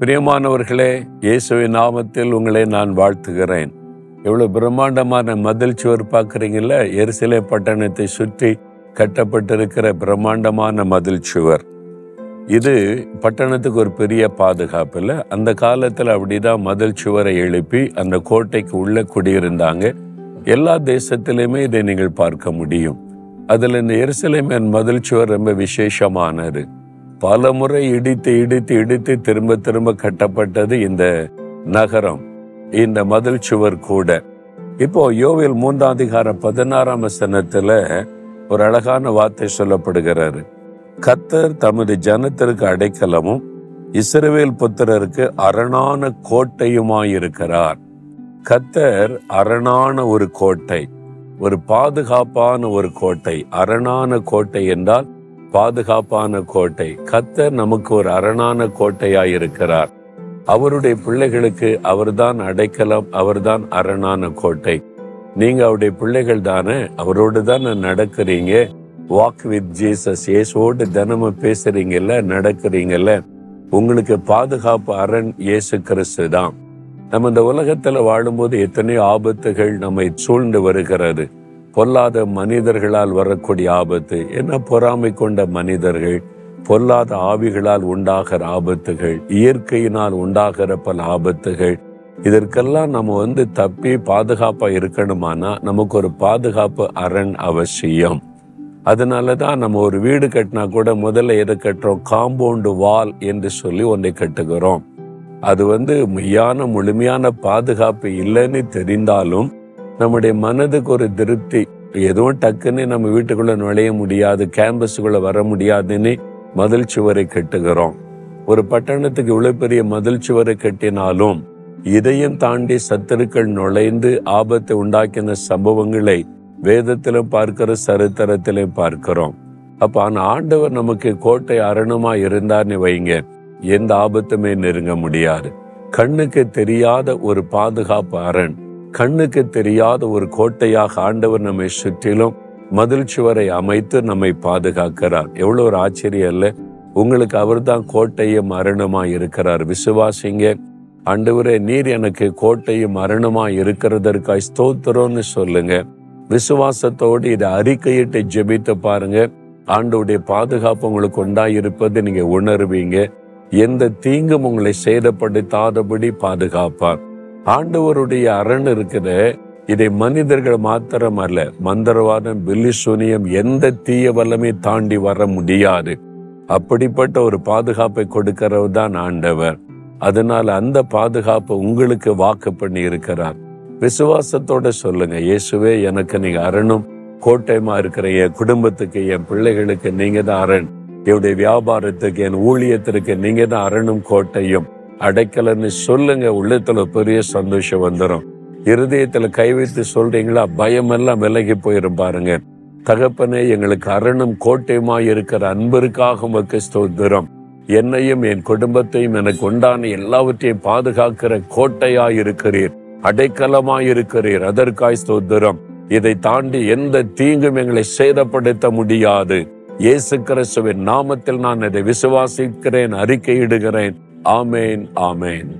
பிரியமானவர்களே இயேசுவின் நாமத்தில் உங்களை நான் வாழ்த்துகிறேன். எவ்வளோ பிரம்மாண்டமான மதில் சுவர் பார்க்குறீங்கள எரிசிலை பட்டணத்தை சுற்றி கட்டப்பட்டிருக்கிற பிரம்மாண்டமான மதில் சுவர் இது பட்டணத்துக்கு ஒரு பெரிய பாதுகாப்பு இல்லை. அந்த காலத்தில் அப்படிதான் மதில் சுவரை எழுப்பி அந்த கோட்டைக்கு உள்ளே குடியிருந்தாங்க. எல்லா தேசத்திலையுமே இதை நீங்கள் பார்க்க முடியும். அதில் இந்த எருசலேமின் மதில் சுவர் ரொம்ப விசேஷமானது. பல முறை இடித்து இடித்து இடித்து திரும்ப திரும்ப கட்டப்பட்டது இந்த நகரம். இந்த மதில் சுவர் கூட. இப்போ யோவில் மூன்றாம் அதிகாரம் பதினாறாம் வசனத்துல ஒரு அழகான வார்த்தை சொல்லப்படுகிறாரு. கத்தர் தமது ஜனத்திற்கு அடைக்கலமும் இஸ்ரவேல் புத்திரருக்கு அரணான கோட்டையுமாயிருக்கிறார். கத்தர் அரணான ஒரு கோட்டை ஒரு பாதுகாப்பான ஒரு கோட்டை அரணான கோட்டை என்றால் பாதுகாப்பான கோட்டை. கத்தர் நமக்கு ஒரு அரணான கோட்டையாய் இருக்கிறார் அவருடைய பிள்ளைகளுக்கு அவர்தான் அடைக்கலம் அவர்தான் அரணான கோட்டை. நீங்க அவருடைய பிள்ளைகள் தானே? அவரோடு தானே நடக்கிறீங்க? வாக் வித் ஜீசஸ் இயேசுவோடு தினமும் பேசுறீங்கல்ல நடக்கிறீங்கல்ல? உங்களுக்கு பாதுகாப்பு அரண் இயேசு கிறிஸ்து தான். நம்ம இந்த உலகத்துல வாழும்போது எத்தனையோ ஆபத்துகள் நம்மை சூழ்ந்து வருகிறது. பொல்லாத மனிதர்களால் வரக்கூடிய ஆபத்து. என்ன பொறாமை கொண்ட மனிதர்கள்? பொல்லாத ஆவிகளால் உண்டாகிற ஆபத்துகள் இயற்கையினால் உண்டாகிற பல ஆபத்துகள். இதற்கெல்லாம் நம்ம வந்து தப்பி பாதுகாப்பா இருக்கணுமானா நமக்கு ஒரு பாதுகாப்பு அரண் அவசியம். அதனால தான் நம்ம ஒரு வீடு கட்டினா கூட முதல்ல எது கட்டுறோம்? காம்பவுண்டு வால் என்று சொல்லி ஒன்றை கட்டுகிறோம். அது வந்து மெய்யான முழுமையான பாதுகாப்பு இல்லைன்னு தெரிந்தாலும் நம்முடைய மனதுக்கு ஒரு திருப்தி. எதுவும் டக்குன்னு நம்ம வீட்டுக்குள்ள நுழைய முடியாது கேம்பஸுக்குள்ள வர முடியாதுன்னு மதில் சுவரை கட்டுகிறோம். ஒரு பட்டணத்துக்கு இவ்வளவு பெரிய மதில் சுவரை கட்டினாலும் இதையும் தாண்டி சத்துருக்கள் நுழைந்து ஆபத்தை உண்டாக்கின சம்பவங்களை வேதத்திலும் பார்க்கிற சரித்திரத்திலும் பார்க்கிறோம். அப்ப ஆனா ஆண்டவர் நமக்கு கோட்டை அரணமா இருந்தார்னு வைங்க. எந்த ஆபத்துமே நெருங்க முடியாது. கண்ணுக்கு தெரியாத ஒரு பாதுகாப்பு அரண். கண்ணுக்கு தெரியாத ஒரு கோட்டையாக ஆண்டவர் நம்மை சுற்றிலும் மதில் சுவரை அமைத்து நம்மை பாதுகாக்கிறார். எவ்வளவு ஒரு ஆச்சரியம் இல்லை? உங்களுக்கு அவர்தான் கோட்டையும் மரணமாக இருக்கிறார். விசுவாசிங்க ஆண்டவரே நீர் எனக்கு கோட்டையும் மரணமாக இருக்கிறதற்காய் ஸ்தோத்திரம்னு சொல்லுங்க. விசுவாசத்தோடு இதை அறிக்கையிட்டு ஜெபித்து பாருங்க. ஆண்டவுடைய பாதுகாப்பு உங்களுக்கு உண்டாயிருப்பதை நீங்க உணர்வீங்க. எந்த தீங்கும் உங்களை சேதப்படுத்தாதபடி பாதுகாப்பார். ஆண்டவருடைய அரண் இருக்கிற இதை மனிதர்கள் மாத்திரம் அல்ல மந்திரவாதம் பில்லிசூனியம் எந்த தீய வல்லமை தாண்டி வர முடியாது. அப்படிப்பட்ட ஒரு பாதுகாப்பை கொடுக்கிறவர் தான் ஆண்டவர். அதனால அந்த பாதுகாப்பு உங்களுக்கு வாக்கு பண்ணி இருக்கிறார். விசுவாசத்தோட சொல்லுங்க இயேசுவே எனக்கு நீங்க அரணும் கோட்டையமா இருக்கிற என் குடும்பத்துக்கு என் பிள்ளைகளுக்கு நீங்க தான் அரண். என்னுடைய வியாபாரத்துக்கு என் ஊழியத்திற்கு நீங்க தான் அரணும் கோட்டையும். அடைக்கலன்னு சொல்லுங்க உள்ளத்துல பெரிய சந்தோஷம் வந்துடும் இருதயத்துல கை வைத்து சொல்றீங்களா? பயமெல்லாம் விலகி போயிரும் பாருங்க. தகப்பனே எங்களுக்கு அரணும் கோட்டையுமா இருக்கிற அன்பருக்காக உமக்கு ஸ்தோத்திரம். என்னையும் என் குடும்பத்தையும் எனக்கு உண்டான எல்லாவற்றையும் பாதுகாக்கிற கோட்டையா இருக்கிறீர். அடைக்கலமா இருக்கிறீர். அதற்காய் ஸ்தோத்திரம். இதை தாண்டி எந்த தீங்கும் எங்களை சேதப்படுத்த முடியாது. இயேசு கிறிஸ்துவின் நாமத்தில் நான் இதை விசுவாசிக்கிறேன் அறிக்கையிடுகிறேன். ஆமேன் ஆமேன்